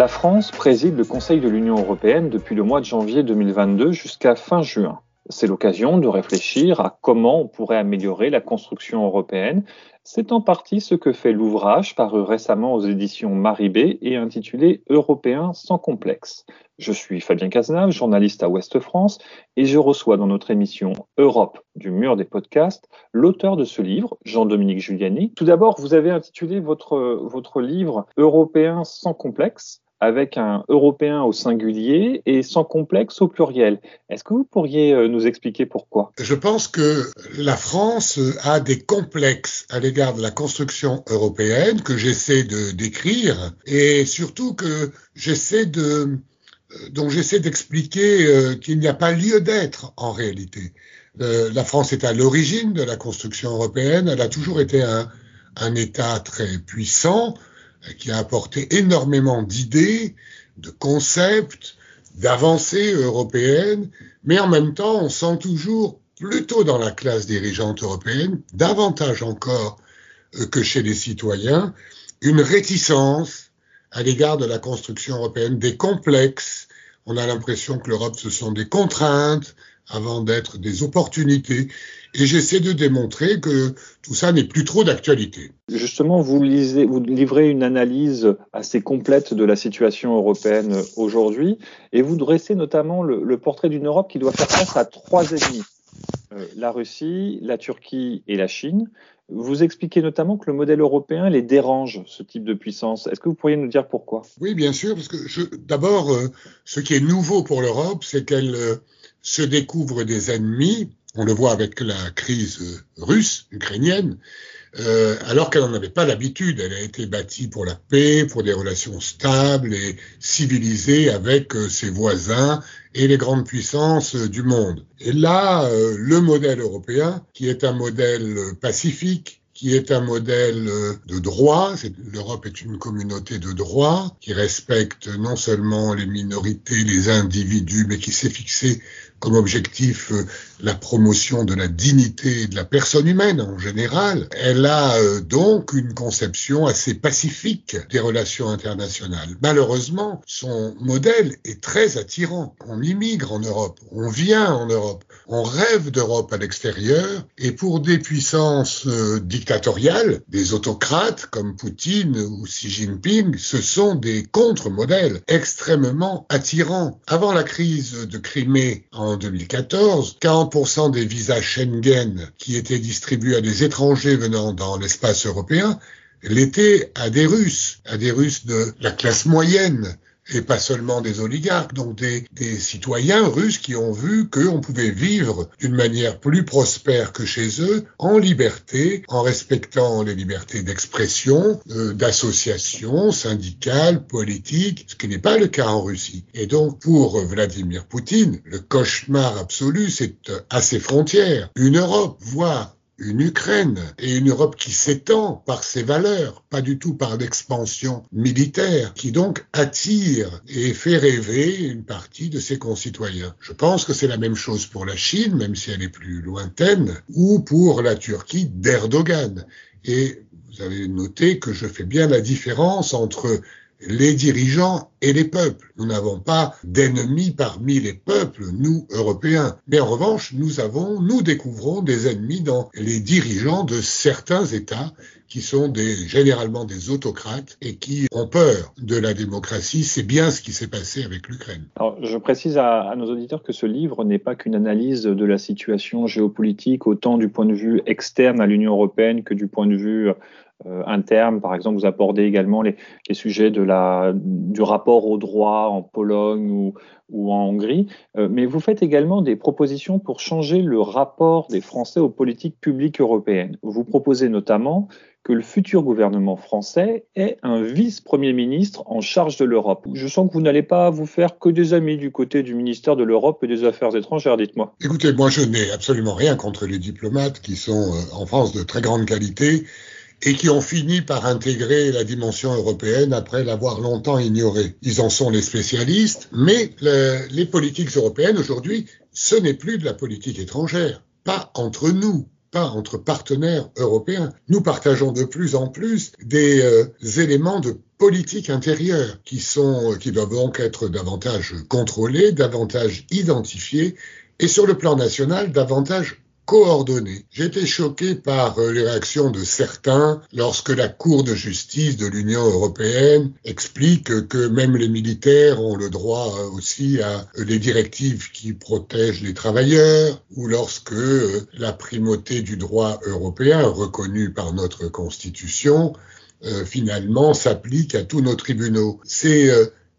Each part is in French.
La France préside le Conseil de l'Union européenne depuis le mois de janvier 2022 jusqu'à fin juin. C'est l'occasion de réfléchir à comment on pourrait améliorer la construction européenne. C'est en partie ce que fait l'ouvrage paru récemment aux éditions Maribé et intitulé Européens sans complexe. Je suis Fabien Cazenave, journaliste à Ouest France, et je reçois dans notre émission Europe du mur des podcasts l'auteur de ce livre, Jean-Dominique Giuliani. Tout d'abord, vous avez intitulé votre, livre Européens sans complexe avec un européen au singulier et sans complexe au pluriel. Est-ce que vous pourriez euh, nous expliquer pourquoi? Je pense que la France a des complexes à l'égard de la construction européenne que j'essaie de décrire et surtout que j'essaie euh, dont j'essaie d'expliquer euh, qu'il n'y a pas lieu d'être en réalité. la France est à l'origine de la construction européenne, elle a toujours été un État très puissant, qui a apporté énormément d'idées, de concepts, d'avancées européennes, mais en même temps, on sent toujours, plutôt dans la classe dirigeante européenne, davantage encore euh, que chez les citoyens, une réticence à l'égard de la construction européenne, des complexes. On a l'impression que l'Europe, ce sont des contraintes avant d'être des opportunités. Et j'essaie de démontrer que tout ça n'est plus trop d'actualité. Justement, vous, lisez, vous livrez une analyse assez complète de la situation européenne aujourd'hui, et vous dressez notamment le, le portrait d'une Europe qui doit faire face à trois ennemis euh, la Russie, la Turquie et la Chine. Vous expliquez notamment que le modèle européen les dérange, ce type de puissance. Est-ce que vous pourriez nous dire pourquoi? Oui, bien sûr, parce que d'abord, euh, ce qui est nouveau pour l'Europe, c'est qu'elle euh, se découvre des ennemis on le voit avec la crise russe, ukrainienne, euh, alors qu'elle n'en avait pas l'habitude. Elle a été bâtie pour la paix, pour des relations stables et civilisées avec euh, ses voisins et les grandes puissances euh, du monde. Et là, le modèle européen, qui est un modèle pacifique, qui est un modèle de droit. L'Europe est une communauté de droit qui respecte non seulement les minorités, les individus, mais qui s'est fixé comme objectif euh, la promotion de la dignité de la personne humaine en général. Elle a euh, donc une conception assez pacifique des relations internationales. Malheureusement, son modèle est très attirant. On immigre en Europe, on vient en Europe, on rêve d'Europe à l'extérieur, et pour des puissances euh, dictatoriales, des autocrates comme Poutine ou Xi Jinping, ce sont des contre-modèles extrêmement attirants. Avant la crise de Crimée en en 2014, 40% des visas Schengen qui étaient distribués à des étrangers venant dans l'espace européen l'étaient à des Russes, à des Russes de la classe moyenne, et pas seulement des oligarques, donc des, citoyens russes qui ont vu qu'on pouvait vivre d'une manière plus prospère que chez eux, en liberté, en respectant les libertés d'expression, euh, d'association, syndicale, politique, ce qui n'est pas le cas en Russie. Et donc pour Vladimir Poutine, le cauchemar absolu, c'est à ses frontières, une Europe, voire une Ukraine et une Europe qui s'étend par ses valeurs, pas du tout par l'expansion militaire, qui donc attire et fait rêver une partie de ses concitoyens. Je pense que c'est la même chose pour la Chine, même si elle est plus lointaine, ou pour la Turquie d'Erdogan. Et vous avez noté que je fais bien la différence entre les dirigeants et les peuples. Nous n'avons pas d'ennemis parmi les peuples, nous, Européens. Mais en revanche, nous avons, nous découvrons des ennemis dans les dirigeants de certains États qui sont généralement des autocrates et qui ont peur de la démocratie. C'est bien ce qui s'est passé avec l'Ukraine. Je précise à, nos auditeurs que ce livre n'est pas qu'une analyse de la situation géopolitique, autant du point de vue externe à l'Union européenne que du point de vue interne. Par exemple, vous abordez également les, sujets du rapport au droit en Pologne ou, ou en Hongrie. Euh, mais vous faites également des propositions pour changer le rapport des Français aux politiques publiques européennes. Vous proposez notamment que le futur gouvernement français ait un vice-premier ministre en charge de l'Europe. Je sens que vous n'allez pas vous faire que des amis du côté du ministère de l'Europe et des Affaires étrangères, dites-moi. Écoutez, moi je n'ai absolument rien contre les diplomates qui sont euh, en France de très grande qualité et qui ont fini par intégrer la dimension européenne après l'avoir longtemps ignorée. Ils en sont les spécialistes, mais le, les politiques européennes aujourd'hui, ce n'est plus de la politique étrangère, pas entre nous. pas entre partenaires européens. Nous partageons de plus en plus des euh, éléments de politique intérieure qui sont, qui doivent donc être davantage contrôlés, davantage identifiés et sur le plan national, davantage coordonnée. Été choqué par euh, les réactions de certains lorsque la Cour de justice de l'Union européenne explique que même les militaires ont le droit euh, aussi à euh, les directives qui protègent les travailleurs, ou lorsque la primauté du droit européen, reconnue par notre Constitution, finalement s'applique à tous nos tribunaux. C'est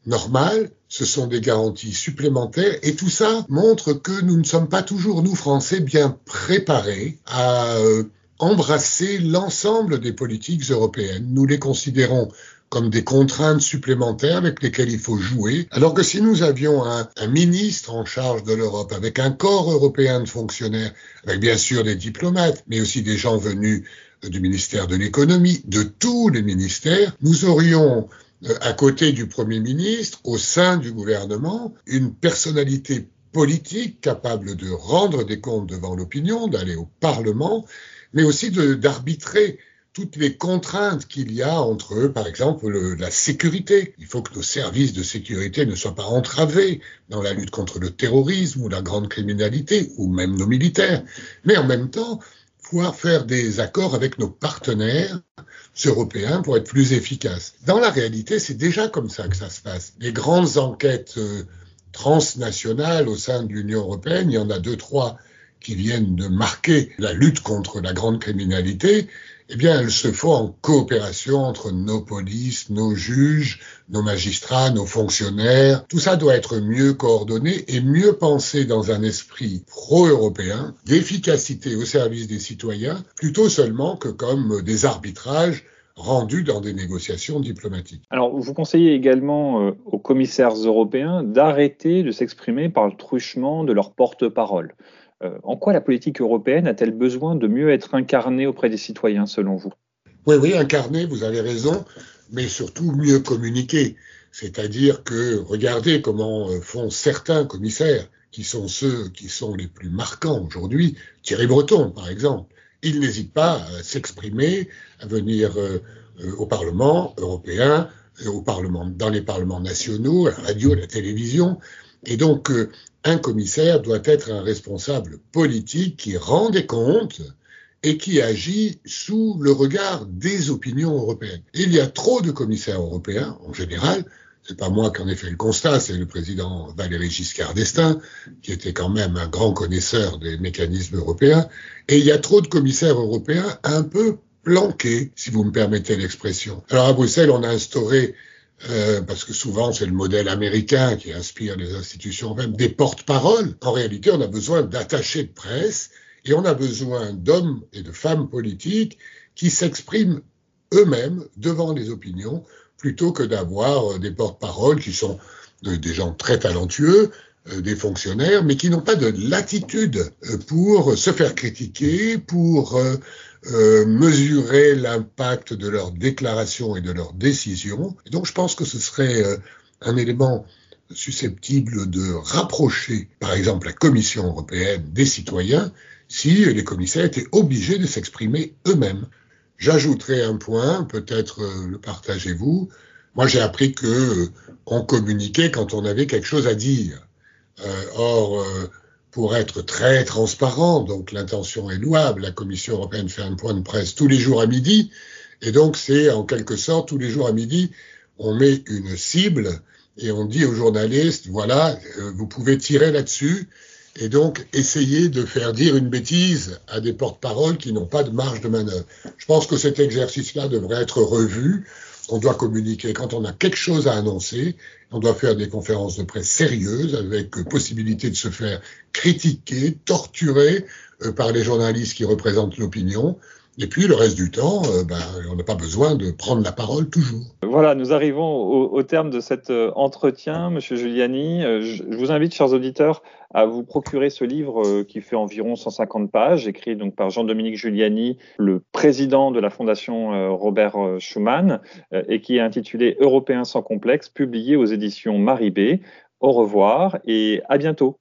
normal, ce sont des garanties supplémentaires et tout ça montre que nous ne sommes pas toujours, nous Français, bien préparés à euh, embrasser l'ensemble des politiques européennes. Nous les considérons comme des contraintes supplémentaires avec lesquelles il faut jouer, alors que si nous avions un, un ministre en charge de l'Europe, avec un corps européen de fonctionnaires, avec bien sûr des diplomates, mais aussi des gens venus du ministère de l'économie, de tous les ministères, nous aurions à côté du Premier ministre, au sein du gouvernement, une personnalité politique capable de rendre des comptes devant l'opinion, d'aller au Parlement, mais aussi d'arbitrer toutes les contraintes qu'il y a entre, eux, par exemple, la sécurité. Il faut que nos services de sécurité ne soient pas entravés dans la lutte contre le terrorisme ou la grande criminalité, ou même nos militaires. Mais en même temps, pouvoir faire des accords avec nos partenaires européens pour être plus efficaces. Dans la réalité, c'est déjà comme ça que ça se passe. Les grandes enquêtes euh, transnationales au sein de l'Union européenne, il y en a deux, trois qui viennent de marquer la lutte contre la grande criminalité, eh bien, elles se font en coopération entre nos polices, nos juges, nos magistrats, nos fonctionnaires. Tout ça doit être mieux coordonné et mieux pensé dans un esprit pro-européen, d'efficacité au service des citoyens, plutôt seulement que comme des arbitrages rendus dans des négociations diplomatiques. Alors, vous conseillez également euh, aux commissaires européens d'arrêter de s'exprimer par le truchement de leur porte-parole. Euh, en quoi la politique européenne a-t-elle besoin de mieux être incarnée auprès des citoyens, selon vous? Oui, oui, incarnée, vous avez raison, mais surtout mieux communiquée. C'est-à-dire que regardez comment euh, font certains commissaires, qui sont ceux qui sont les plus marquants aujourd'hui, Thierry Breton, par exemple. Il n'hésite pas à s'exprimer, à venir euh, au Parlement européen, au Parlement, dans les parlements nationaux, à la radio, à la télévision. Et donc, un commissaire doit être un responsable politique qui rend des comptes et qui agit sous le regard des opinions européennes. il y a trop de commissaires européens, en général, c'est pas moi qui en ai fait le constat, c'est le président Valéry Giscard d'Estaing, qui était quand même un grand connaisseur des mécanismes européens, et il y a trop de commissaires européens un peu planqués, si vous me permettez l'expression. Alors à Bruxelles, on a instauré euh, parce que souvent c'est le modèle américain qui inspire les institutions même des porte-paroles. En réalité, on a besoin d'attachés de presse et on a besoin d'hommes et de femmes politiques qui s'expriment eux-mêmes devant les opinions plutôt que d'avoir euh, des porte-paroles qui sont euh, des gens très talentueux, des fonctionnaires, mais qui n'ont pas de latitude pour se faire critiquer, pour euh, mesurer l'impact de leurs déclarations et de leurs décisions. Donc je pense que ce serait euh, un élément susceptible de rapprocher, par exemple, la Commission européenne des citoyens si les commissaires étaient obligés de s'exprimer eux-mêmes. J'ajouterai un point, peut-être euh, le partagez-vous. Moi, j'ai appris que on communiquait quand on avait quelque chose à dire. Or, pour être très transparent, donc l'intention est louable. La Commission européenne fait un point de presse tous les jours à midi, et donc c'est en quelque sorte tous les jours à midi, on met une cible et on dit aux journalistes, voilà, euh, vous pouvez tirer là-dessus, et donc essayer de faire dire une bêtise à des porte-paroles qui n'ont pas de marge de manœuvre. Je pense que cet exercice-là devrait être revu on doit communiquer quand on a quelque chose à annoncer. On doit faire des conférences de presse sérieuses avec possibilité de se faire critiquer, torturer euh, par les journalistes qui représentent l'opinion. Et puis le reste du temps, euh, ben, on n'a pas besoin de prendre la parole toujours. Voilà, nous arrivons au, terme de cet euh, entretien, Monsieur Giuliani. Euh, je, vous invite, chers auditeurs, à vous procurer ce livre qui fait environ 150 pages, écrit donc par Jean-Dominique Giuliani, le président de la Fondation Robert Schuman, et qui est intitulé Européens sans complexe, publié aux éditions Marie B. Au revoir et à bientôt.